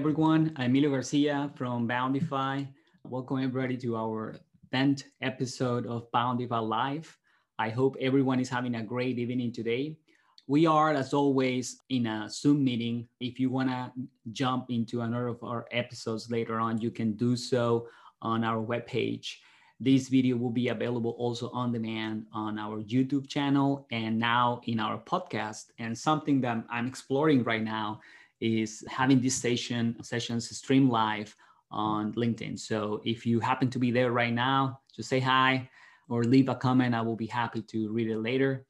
Everyone. I'm Emilio Garcia from Boundify. Welcome everybody to our 10th episode of Boundify Live. I hope everyone is having a great evening today. We are, as always, in a Zoom meeting. If you want to jump into another of our episodes later on, you can do so on our webpage. This video will be available also on demand on our YouTube channel and now in our podcast. And something that I'm exploring right now is having this session sessions stream live on LinkedIn. So if you happen to be there right now, just say hi or leave a comment. I will be happy to read it later.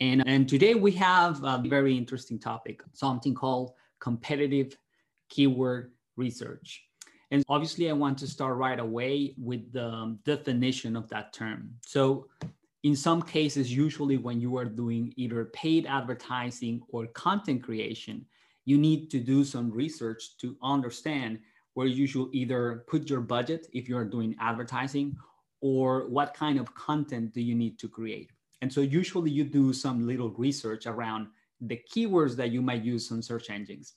And, and today we have a very interesting topic, something called competitive keyword research. And obviously, I want to start right away with the um, definition of that term. So, in some cases, usually when you are doing either paid advertising or content creation, you need to do some research to understand where you should either put your budget if you're doing advertising or what kind of content do you need to create. And so usually you do some little research around the keywords that you might use on search engines.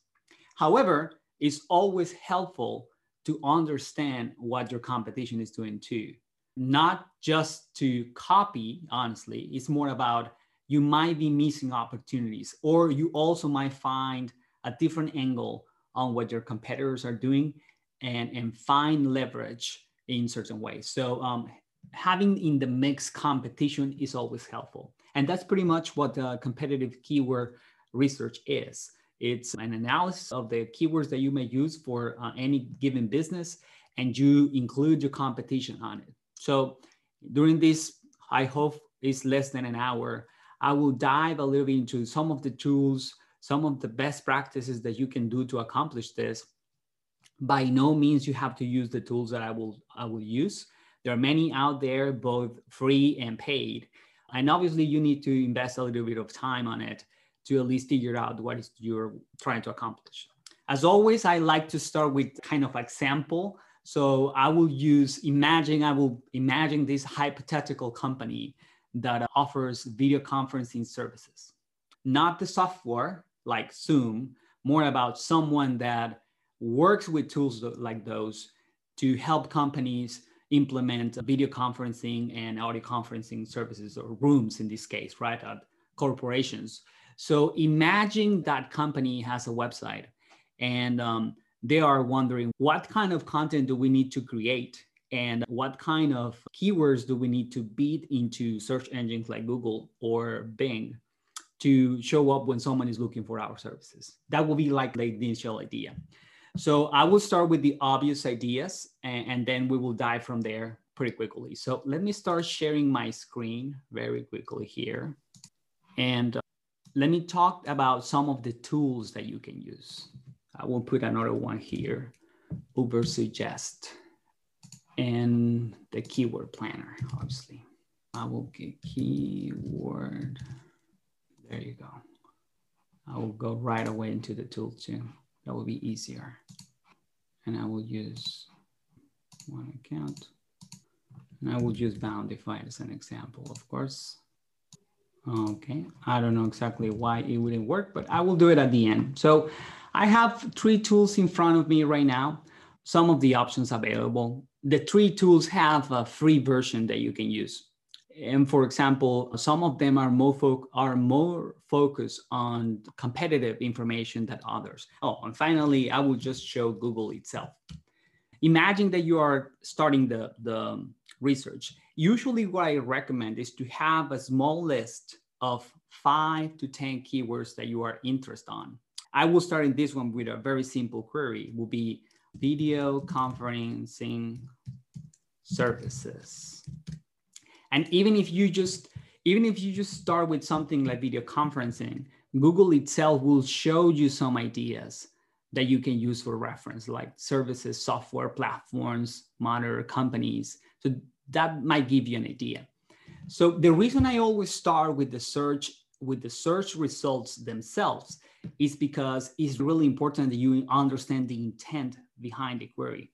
However, it's always helpful to understand what your competition is doing too. Not just to copy, honestly, it's more about you might be missing opportunities, or you also might find a different angle on what your competitors are doing and, and find leverage in certain ways. So um, having in the mix competition is always helpful. And that's pretty much what the competitive keyword research is. It's an analysis of the keywords that you may use for uh, any given business, and you include your competition on it. So during this, I hope is less than an hour, I will dive a little bit into some of the tools some of the best practices that you can do to accomplish this. By no means you have to use the tools that i will i will use. There are many out there both free and paid. And obviously you need to invest a little bit of time on it to at least figure out what is you're trying to accomplish. As always i like to start with kind of example so i will use imagine i will imagine this hypothetical company that offers video conferencing services. Not the software like Zoom, more about someone that works with tools like those to help companies implement video conferencing and audio conferencing services or rooms in this case, right? At corporations. So imagine that company has a website and um, they are wondering what kind of content do we need to create and what kind of keywords do we need to beat into search engines like Google or Bing to show up when someone is looking for our services. That will be like the initial idea. So I will start with the obvious ideas and, and, then we will dive from there pretty quickly. So let me start sharing my screen very quickly here. And uh, let me talk about some of the tools that you can use. I will put another one here, Ubersuggest and the keyword planner, obviously. I will get keyword there you go. I will go right away into the tool too. That will be easier. And I will use one account. And I will use Boundify as an example, of course. Okay, I don't know exactly why it wouldn't work, but I will do it at the end. So I have three tools in front of me right now. Some of the options available. The three tools have a free version that you can use and for example, some of them are more, fo- are more focused on competitive information than others. Oh, and finally, I will just show Google itself. Imagine that you are starting the, the research. Usually what I recommend is to have a small list of five to 10 keywords that you are interested on. I will start in this one with a very simple query, will be video conferencing services and even if you just even if you just start with something like video conferencing, Google itself will show you some ideas that you can use for reference, like services, software platforms, monitor companies. So that might give you an idea. So the reason I always start with the search with the search results themselves is because it's really important that you understand the intent behind the query,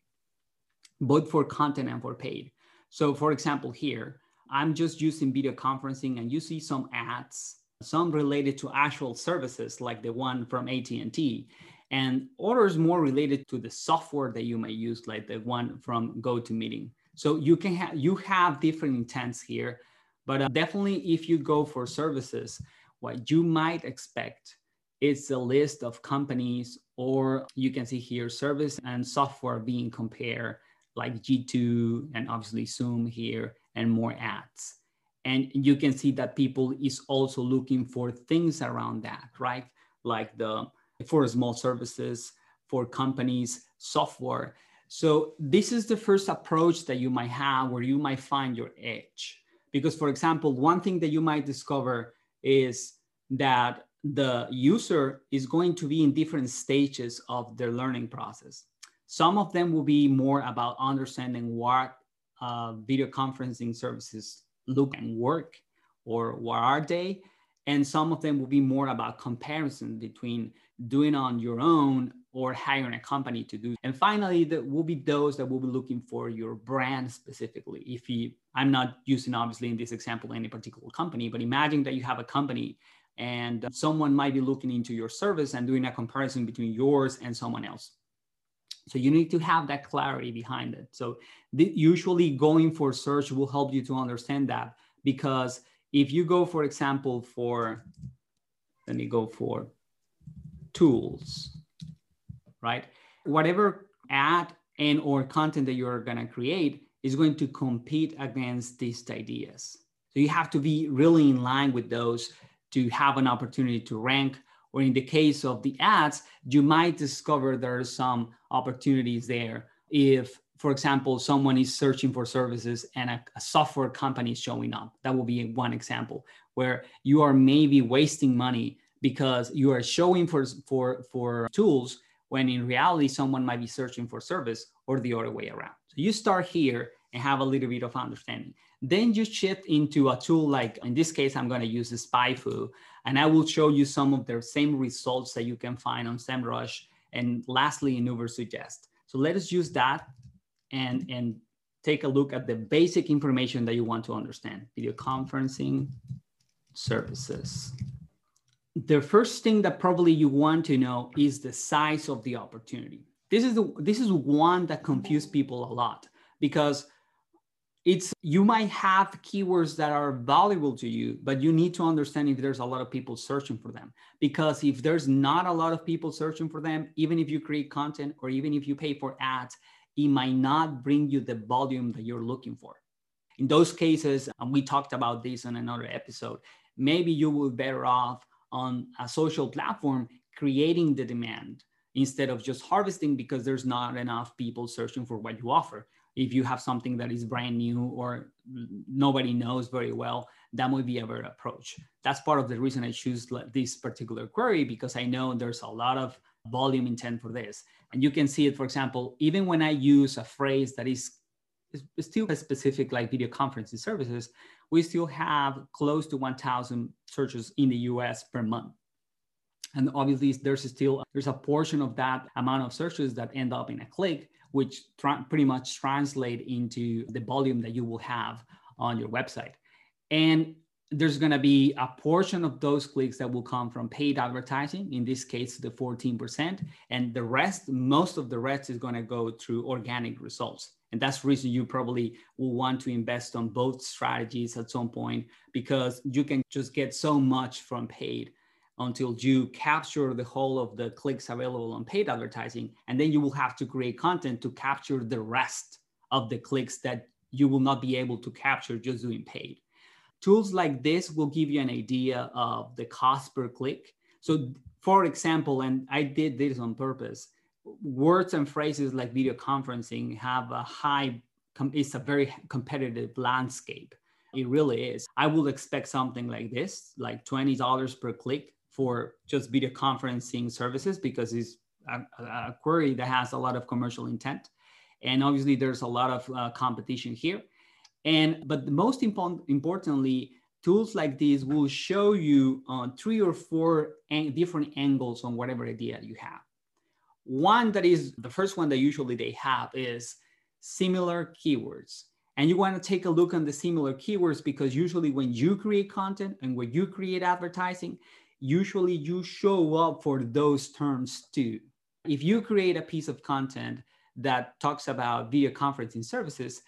both for content and for paid. So for example, here, I'm just using video conferencing and you see some ads, some related to actual services like the one from AT&T. and others more related to the software that you may use, like the one from GoToMeeting. So you can have you have different intents here, but uh, definitely if you go for services, what you might expect is a list of companies, or you can see here service and software being compared, like G2 and obviously Zoom here, and more ads. And you can see that people is also looking for things around that, right? Like the for small services, for companies, software. So this is the first approach that you might have where you might find your edge. Because for example, one thing that you might discover is that the user is going to be in different stages of their learning process. Some of them will be more about understanding what uh, video conferencing services look and work or what are they. And some of them will be more about comparison between doing on your own or hiring a company to do. And finally, there will be those that will be looking for your brand specifically. If you, I'm not using obviously in this example any particular company, but imagine that you have a company and someone might be looking into your service and doing a comparison between yours and someone else. So you need to have that clarity behind it. So usually going for search will help you to understand that because if you go, for example, for, let me go for tools, right? Whatever ad and or content that you're gonna create is going to compete against these ideas. So you have to be really in line with those to have an opportunity to rank. Or in the case of the ads, you might discover there are some opportunities there. If, for example, someone is searching for services and a, a software company is showing up, that will be one example where you are maybe wasting money because you are showing for, for, for tools when in reality someone might be searching for service or the other way around. So you start here and have a little bit of understanding. Then you shift into a tool like, in this case, I'm going to use SpyFu, and I will show you some of the same results that you can find on SEMrush. And lastly, in Ubersuggest. So let us use that and, and take a look at the basic information that you want to understand. Video conferencing services. The first thing that probably you want to know is the size of the opportunity. This is, the, this is one that confuses people a lot because it's you might have keywords that are valuable to you but you need to understand if there's a lot of people searching for them. Because if there's not a lot of people searching for them even if you create content or even if you pay for ads it might not bring you the volume that you're looking for. In those cases and we talked about this on another episode maybe you will be better off on a social platform creating the demand instead of just harvesting because there's not enough people searching for what you offer if you have something that is brand new or nobody knows very well, that might be a better approach. That's part of the reason I choose this particular query because I know there's a lot of volume intent for this. And you can see it, for example, even when I use a phrase that is, still specific like video conferencing services, we still have close to 1,000 searches in the US per month. And obviously there's still, there's a portion of that amount of searches that end up in a click which tra- pretty much translate into the volume that you will have on your website. And there's going to be a portion of those clicks that will come from paid advertising, in this case, the 14%. And the rest, most of the rest is going to go through organic results. And that's the reason you probably will want to invest on both strategies at some point because you can just get so much from paid until you capture the whole of the clicks available on paid advertising. And then you will have to create content to capture the rest of the clicks that you will not be able to capture just doing paid. Tools like this will give you an idea of the cost per click. So, for example, and I did this on purpose, words and phrases like video conferencing have a high, it's a very competitive landscape. It really is. I would expect something like this, like $20 per click for just video conferencing services because it's a, a, query that has a lot of commercial intent. And obviously there's a lot of uh, competition here. And, but most important, importantly, tools like these will show you uh, three or four an- different angles on whatever idea you have. One that is the first one that usually they have is similar keywords. And you want to take a look on the similar keywords because usually when you create content and when you create advertising, usually you show up for those terms too. If you create a piece of content that talks about video conferencing services,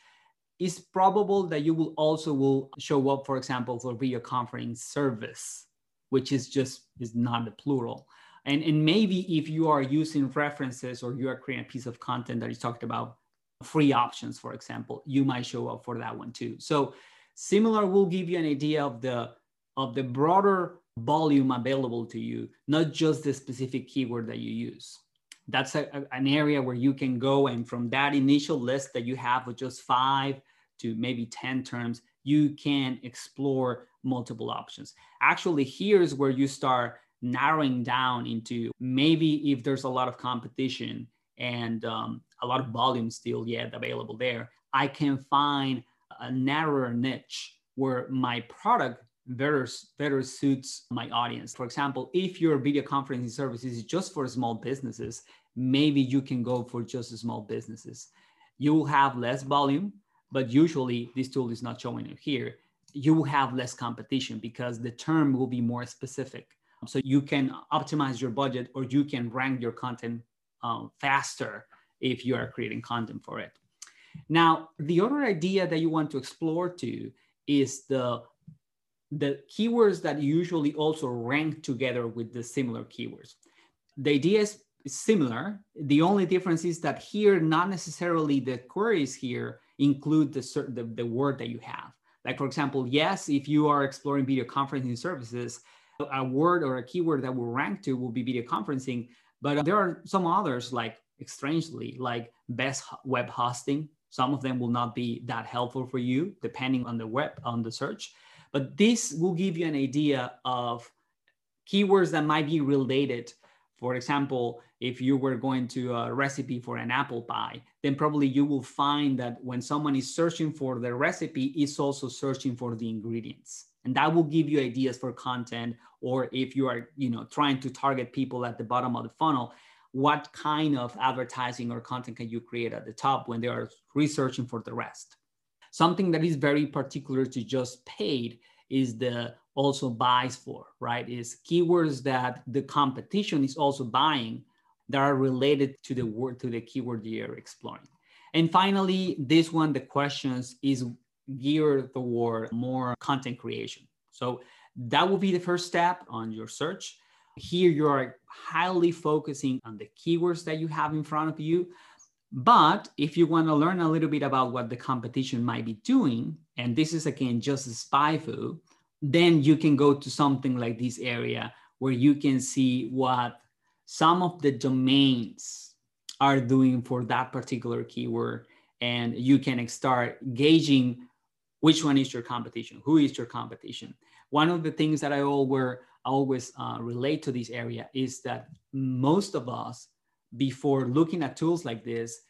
it's probable that you will also will show up, for example, for video conferencing service, which is just is not the plural. And, and maybe if you are using references or you are creating a piece of content that is talked about free options, for example, you might show up for that one too. So similar will give you an idea of the of the broader volume available to you, not just the specific keyword that you use. That's a, a, an area where you can go and from that initial list that you have with just five to maybe 10 terms, you can explore multiple options. Actually, here's where you start narrowing down into maybe if there's a lot of competition and um, a lot of volume still yet available there, I can find a narrower niche where my product better, better suits my audience. For example, if your video conferencing service is just for small businesses, maybe you can go for just small businesses. You will have less volume, but usually this tool is not showing it here. You will have less competition because the term will be more specific. So you can optimize your budget or you can rank your content um, faster if you are creating content for it. Now, the other idea that you want to explore too is the the keywords that usually also rank together with the similar keywords. The idea is similar. The only difference is that here, not necessarily the queries here include the, the, the word that you have. Like for example, yes, if you are exploring video conferencing services, a word or a keyword that will rank to will be video conferencing, but there are some others like strangely, like best web hosting. Some of them will not be that helpful for you depending on the web, on the search. But this will give you an idea of keywords that might be related. For example, if you were going to a recipe for an apple pie, then probably you will find that when someone is searching for the recipe, it's also searching for the ingredients. And that will give you ideas for content. Or if you are, you know, trying to target people at the bottom of the funnel, what kind of advertising or content can you create at the top when they are researching for the rest? Something that is very particular to just paid is the also buys for, right? Is keywords that the competition is also buying that are related to the word to the keyword you're exploring. And finally, this one, the questions is geared toward more content creation. So that will be the first step on your search. Here you are highly focusing on the keywords that you have in front of you. But if you want to learn a little bit about what the competition might be doing, and this is again just SpyFu, then you can go to something like this area where you can see what some of the domains are doing for that particular keyword. And you can start gauging which one is your competition, who is your competition. One of the things that I always always uh, relate to this area is that most of us, before looking at tools like this,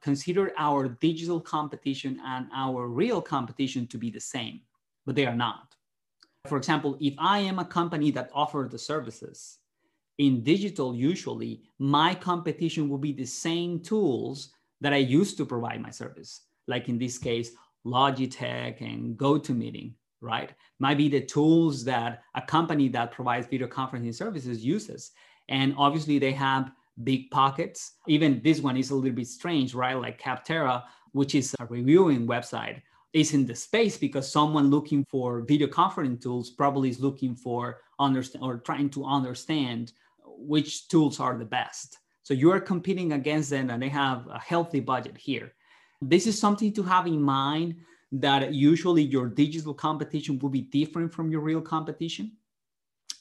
consider our digital competition and our real competition to be the same, but they are not. For example, if I am a company that offers the services, in digital, usually my competition will be the same tools that I use to provide my service. Like in this case, Logitech and GoToMeeting right? Might be the tools that a company that provides video conferencing services uses. And obviously they have big pockets. Even this one is a little bit strange, right? Like Capterra, which is a reviewing website, is in the space because someone looking for video conferencing tools probably is looking for understand or trying to understand which tools are the best. So you're competing against them and they have a healthy budget here. This is something to have in mind that usually your digital competition will be different from your real competition.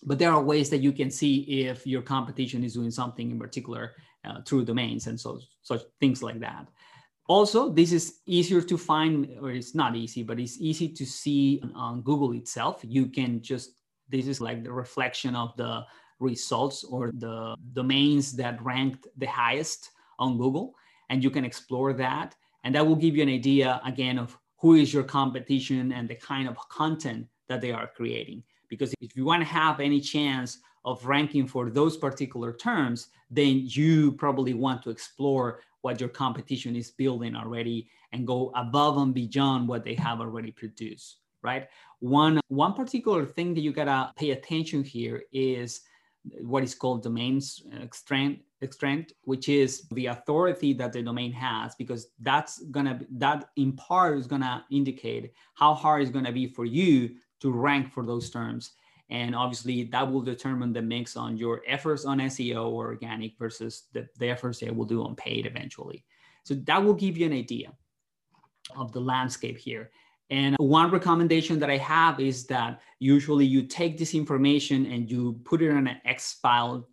But there are ways that you can see if your competition is doing something in particular uh, through domains and so such things like that. Also, this is easier to find, or it's not easy, but it's easy to see on Google itself. You can just, this is like the reflection of the results or the domains that ranked the highest on Google. And you can explore that. And that will give you an idea again of who is your competition and the kind of content that they are creating. Because if you want to have any chance of ranking for those particular terms, then you probably want to explore what your competition is building already and go above and beyond what they have already produced, right? One, one particular thing that you gotta pay attention here is what is called domain uh, strength, strength, which is the authority that the domain has, because that's gonna that in part is gonna indicate how hard it's gonna be for you to rank for those terms. And obviously that will determine the mix on your efforts on SEO or organic versus the, the efforts they will do on paid eventually. So that will give you an idea of the landscape here. And one recommendation that I have is that usually you take this information and you put it in an X file,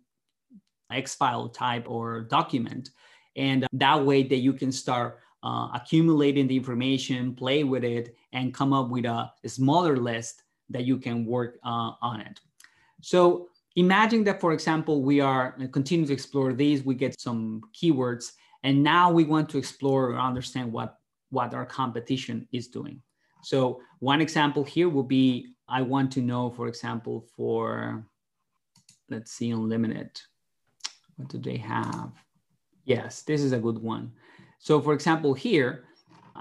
X file type or document. And that way that you can start uh, accumulating the information, play with it, and come up with a, a smaller list that you can work uh, on it. So imagine that, for example, we are uh, continue to explore these, we get some keywords, and now we want to explore or understand what, what our competition is doing. So one example here will be, I want to know, for example, for, let's see, unlimited, what do they have? Yes, this is a good one. So for example, here,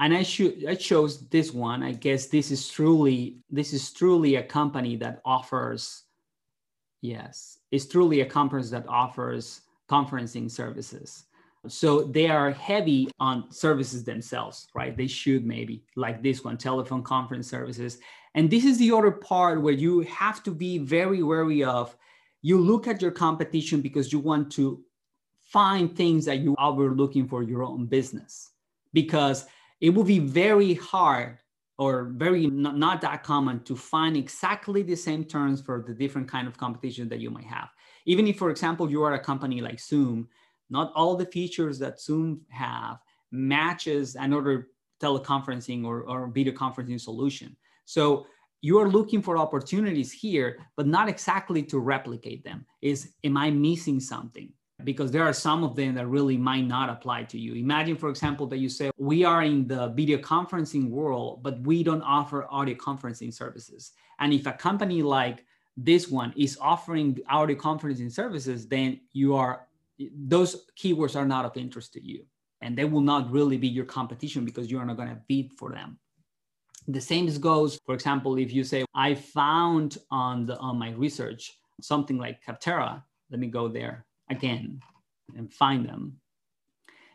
and I should I chose this one. I guess this is truly this is truly a company that offers, yes, it's truly a conference that offers conferencing services. So they are heavy on services themselves, right? They should maybe like this one, telephone conference services. And this is the other part where you have to be very wary of. You look at your competition because you want to find things that you are looking for your own business. Because it will be very hard or very not, not that common to find exactly the same terms for the different kind of competition that you might have. Even if, for example, you are a company like Zoom not all the features that Zoom have matches another teleconferencing or, or video conferencing solution. So you are looking for opportunities here, but not exactly to replicate them. Is am I missing something? Because there are some of them that really might not apply to you. Imagine, for example, that you say, We are in the video conferencing world, but we don't offer audio conferencing services. And if a company like this one is offering audio conferencing services, then you are those keywords are not of interest to you and they will not really be your competition because you are not going to bid for them the same goes for example if you say i found on the on my research something like Capterra, let me go there again and find them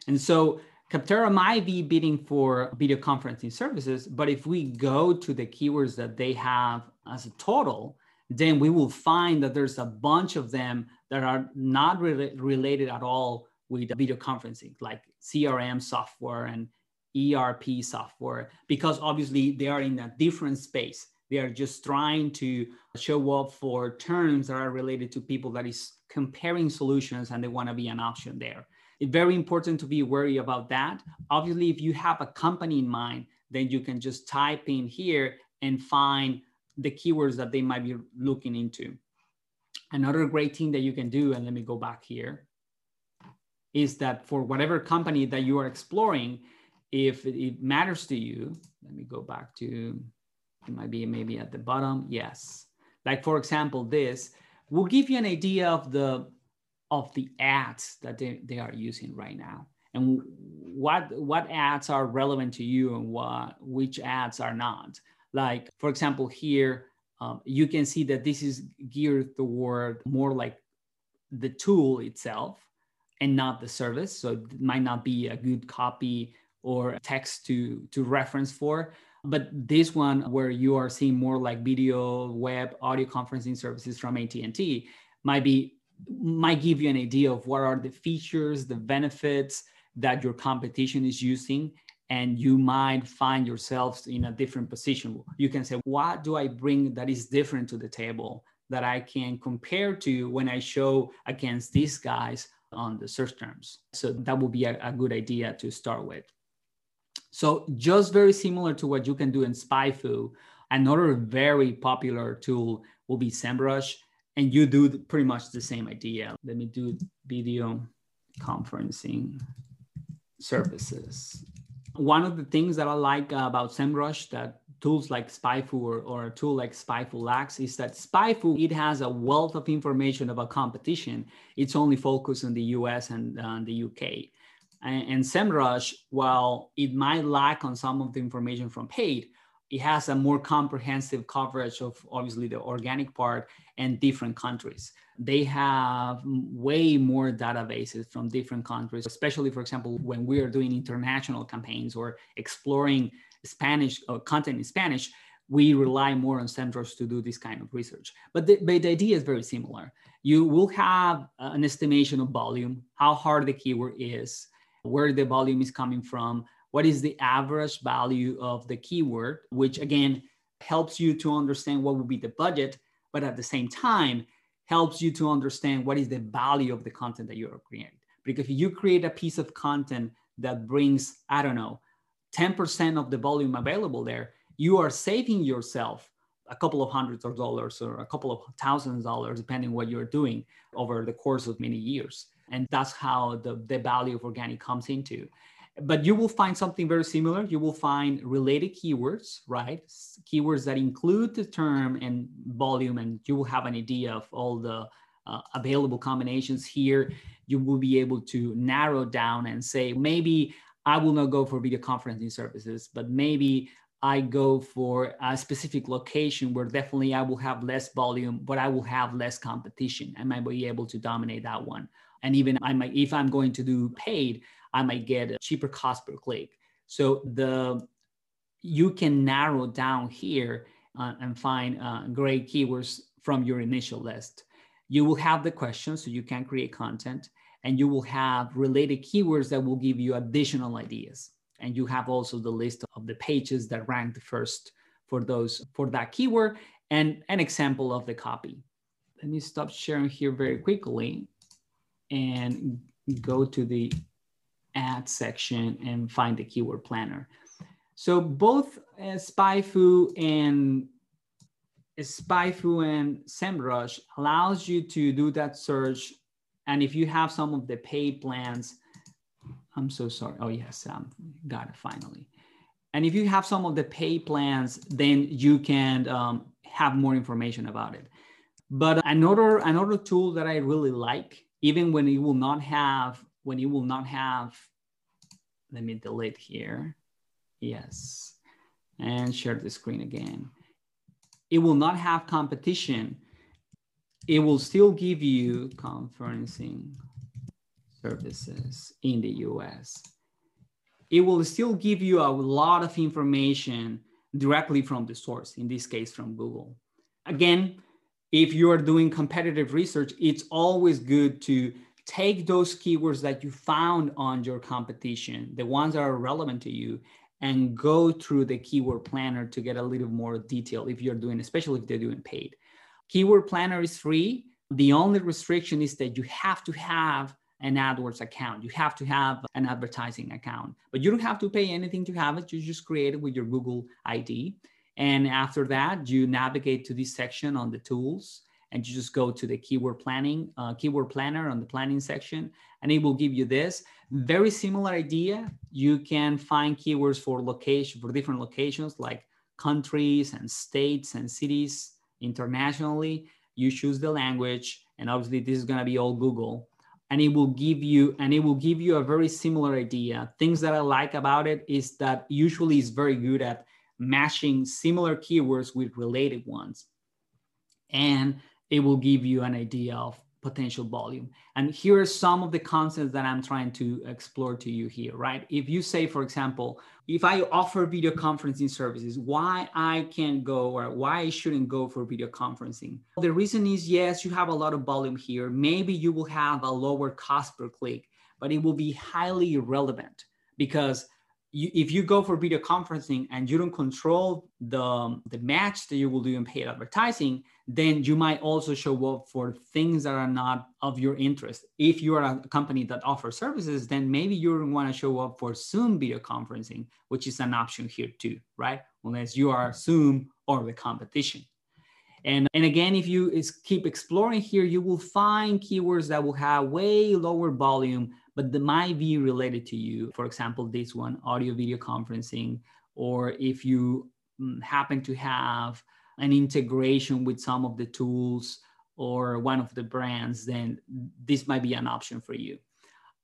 and so capterra might be bidding for video conferencing services but if we go to the keywords that they have as a total then we will find that there's a bunch of them that are not re- related at all with video conferencing, like CRM software and ERP software, because obviously they are in a different space. They are just trying to show up for terms that are related to people that is comparing solutions and they want to be an option there. It's very important to be wary about that. Obviously, if you have a company in mind, then you can just type in here and find the keywords that they might be looking into. Another great thing that you can do, and let me go back here, is that for whatever company that you are exploring, if it matters to you, let me go back to, it might be maybe at the bottom. Yes. Like for example, this will give you an idea of the of the ads that they, they are using right now and what what ads are relevant to you and what which ads are not like, for example, here, um, you can see that this is geared toward more like the tool itself and not the service. So it might not be a good copy or text to, to reference for. But this one, where you are seeing more like video, web, audio conferencing services from AT&T, might be might give you an idea of what are the features, the benefits that your competition is using, and you might find yourselves in a different position. You can say, what do I bring that is different to the table that I can compare to when I show against these guys on the search terms? So that would be a, a good idea to start with. So just very similar to what you can do in SpyFu, another very popular tool will be SEMrush, and you do pretty much the same idea. Let me do video conferencing services one of the things that I like about SEMrush that tools like SpyFu or, or a tool like SpyFu lacks is that SpyFu, it has a wealth of information about competition. It's only focused on the US and uh, the UK. And, and SEMrush, while it might lack on some of the information from paid, it has a more comprehensive coverage of obviously the organic part and different countries. They have way more databases from different countries, especially, for example, when we are doing international campaigns or exploring Spanish or uh, content in Spanish, we rely more on SEMrush to do this kind of research. But the, but the idea is very similar. You will have an estimation of volume, how hard the keyword is, where the volume is coming from, what is the average value of the keyword, which again helps you to understand what would be the budget, but at the same time helps you to understand what is the value of the content that you're creating. Because if you create a piece of content that brings, I don't know, 10% of the volume available there, you are saving yourself a couple of hundreds of dollars or a couple of thousands of dollars, depending what you're doing over the course of many years. And that's how the, the value of organic comes into but you will find something very similar. You will find related keywords, right? Keywords that include the term and volume, and you will have an idea of all the uh, available combinations here. You will be able to narrow down and say, maybe I will not go for video conferencing services, but maybe I go for a specific location where definitely I will have less volume, but I will have less competition. and I might be able to dominate that one. And even I might, if I'm going to do paid, I might get a cheaper cost per click. So the you can narrow down here uh, and find uh, great keywords from your initial list. You will have the questions, so you can create content, and you will have related keywords that will give you additional ideas. And you have also the list of the pages that rank the first for those for that keyword and an example of the copy. Let me stop sharing here very quickly and go to the add section and find the keyword planner. So both uh, SpyFu and SpyFu and SEMrush allows you to do that search. And if you have some of the paid plans, I'm so sorry. Oh yes, I um, got it finally. And if you have some of the paid plans, then you can um, have more information about it. But another another tool that I really like, even when you will not have when you will not have, let me delete here. Yes, and share the screen again. It will not have competition. It will still give you conferencing services in the US. It will still give you a lot of information directly from the source, in this case from Google. Again, if you are doing competitive research, it's always good to take those keywords that you found on your competition, the ones that are relevant to you, and go through the keyword planner to get a little more detail if you're doing, especially if they're doing paid. Keyword planner is free. The only restriction is that you have to have an AdWords account. You have to have an advertising account, but you don't have to pay anything to have it. You just create it with your Google ID. And after that, you navigate to this section on the tools and you just go to the keyword planning, uh, keyword planner on the planning section, and it will give you this. Very similar idea. You can find keywords for location, for different locations like countries and states and cities internationally. You choose the language, and obviously this is gonna be all Google. And it will give you, and it will give you a very similar idea. Things that I like about it is that usually it's very good at matching similar keywords with related ones. And it will give you an idea of potential volume. And here are some of the concepts that I'm trying to explore to you here, right? If you say, for example, if I offer video conferencing services, why I can't go or why I shouldn't go for video conferencing? The reason is yes, you have a lot of volume here. Maybe you will have a lower cost per click, but it will be highly irrelevant because you, if you go for video conferencing and you don't control the, the match that you will do in paid advertising, then you might also show up for things that are not of your interest. If you are a company that offers services, then maybe you want to show up for Zoom video conferencing, which is an option here too, right? Unless you are Zoom or the competition. And, and again, if you keep exploring here, you will find keywords that will have way lower volume, but they might be related to you. For example, this one, audio video conferencing, or if you mm, happen to have an integration with some of the tools or one of the brands, then this might be an option for you.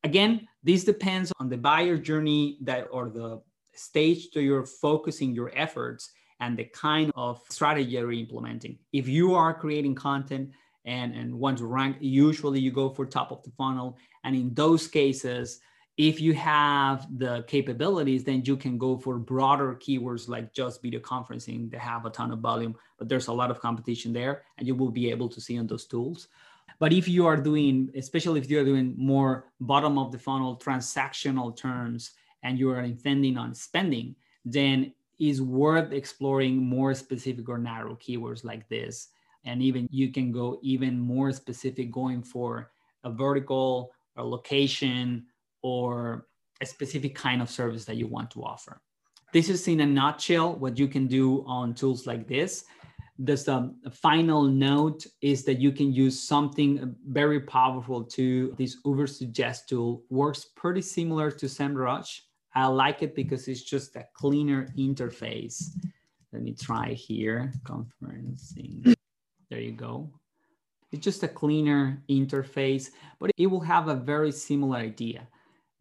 Again, this depends on the buyer journey that or the stage that you're focusing your efforts and the kind of strategy you're implementing. If you are creating content and, and want to rank, usually you go for top of the funnel. And in those cases, if you have the capabilities, then you can go for broader keywords like just video conferencing. They have a ton of volume, but there's a lot of competition there, and you will be able to see on those tools. But if you are doing, especially if you're doing more bottom of the funnel transactional terms and you are intending on spending, then is worth exploring more specific or narrow keywords like this. And even you can go even more specific going for a vertical, a location, or a specific kind of service that you want to offer. This is in a nutshell what you can do on tools like this. The final note is that you can use something very powerful to this Ubersuggest tool. Works pretty similar to SEMrush. I like it because it's just a cleaner interface. Let me try here, conferencing. There you go. It's just a cleaner interface, but it will have a very similar idea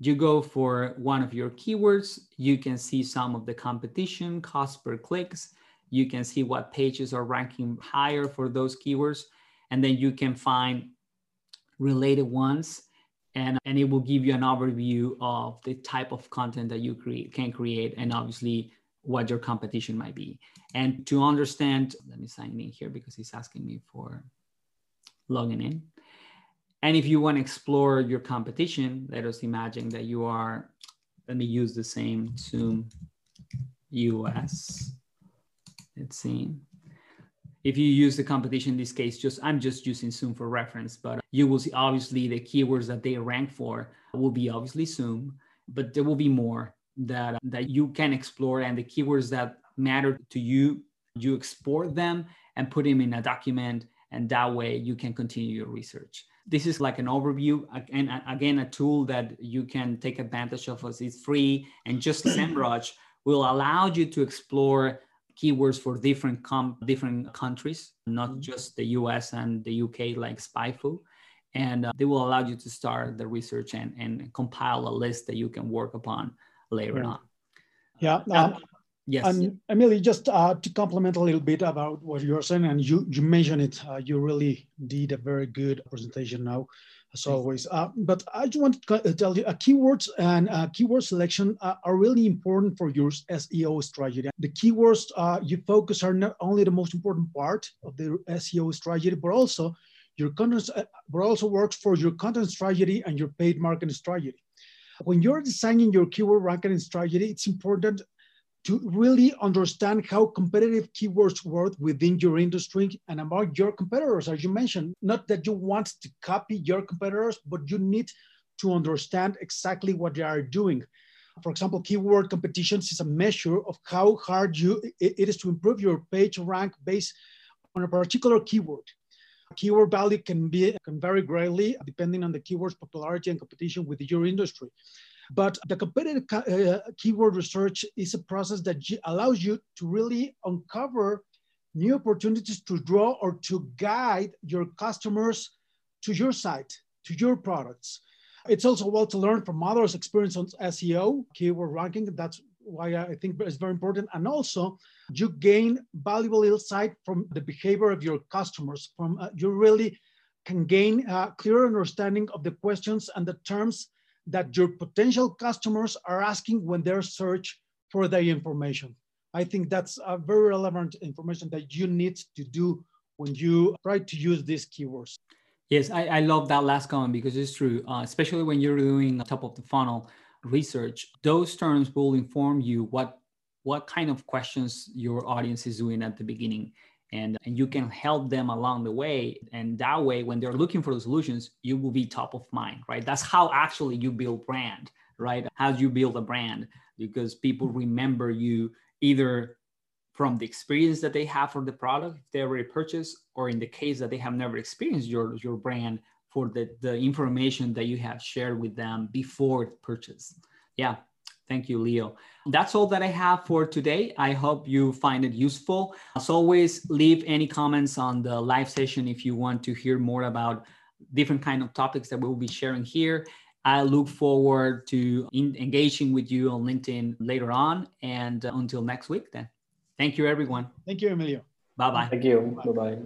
you go for one of your keywords, you can see some of the competition, cost per clicks. You can see what pages are ranking higher for those keywords. And then you can find related ones and, and it will give you an overview of the type of content that you create, can create and obviously what your competition might be. And to understand, let me sign in here because he's asking me for logging in. And if you want to explore your competition, let us imagine that you are, let me use the same Zoom US. Let's see. If you use the competition in this case, just I'm just using Zoom for reference, but you will see obviously the keywords that they rank for will be obviously Zoom, but there will be more that that you can explore and the keywords that matter to you, you export them and put them in a document, and that way you can continue your research. This is like an overview and again a tool that you can take advantage of as it's free and just SEMrush will allow you to explore keywords for different com- different countries, not mm-hmm. just the US and the UK like SpyFu. And uh, they will allow you to start the research and, and compile a list that you can work upon later yeah. on. Yeah. Um, Yes. And Emily, just uh, to complement a little bit about what you're saying, and you, you mentioned it, uh, you really did a very good presentation now, as always. Uh, but I just want to tell you, uh, keywords and uh, keyword selection uh, are really important for your SEO strategy. The keywords you focus are not only the most important part of the SEO strategy, but also your content, but also works for your content strategy and your paid marketing strategy. When you're designing your keyword ranking strategy, it's important to really understand how competitive keywords work within your industry and about your competitors, as you mentioned. Not that you want to copy your competitors, but you need to understand exactly what they are doing. For example, keyword competitions is a measure of how hard you it is to improve your page rank based on a particular keyword. Keyword value can be can vary greatly depending on the keyword's popularity and competition with your industry. But the competitive uh, keyword research is a process that allows you to really uncover new opportunities to draw or to guide your customers to your site, to your products. It's also well to learn from others' experience on SEO, keyword ranking. That's why I think it's very important. And also, you gain valuable insight from the behavior of your customers. From uh, you really can gain a clear understanding of the questions and the terms that your potential customers are asking when they search for the information. I think that's a very relevant information that you need to do when you try to use these keywords. Yes, I, I love that last comment because it's true, uh, especially when you're doing top of the funnel research. Those terms will inform you what what kind of questions your audience is doing at the beginning and, and you can help them along the way. And that way, when they're looking for the solutions, you will be top of mind, right? That's how actually you build brand, right? How you build a brand because people remember you either from the experience that they have for the product if they already purchased, or in the case that they have never experienced your, your brand for the, the information that you have shared with them before purchase. Yeah, Thank you, Leo. That's all that I have for today. I hope you find it useful. As always, leave any comments on the live session if you want to hear more about different kind of topics that we'll be sharing here. I look forward to engaging with you on LinkedIn later on. And until next week, then. Thank you, everyone. Thank you, Emilio. Bye bye. Thank you. Bye bye.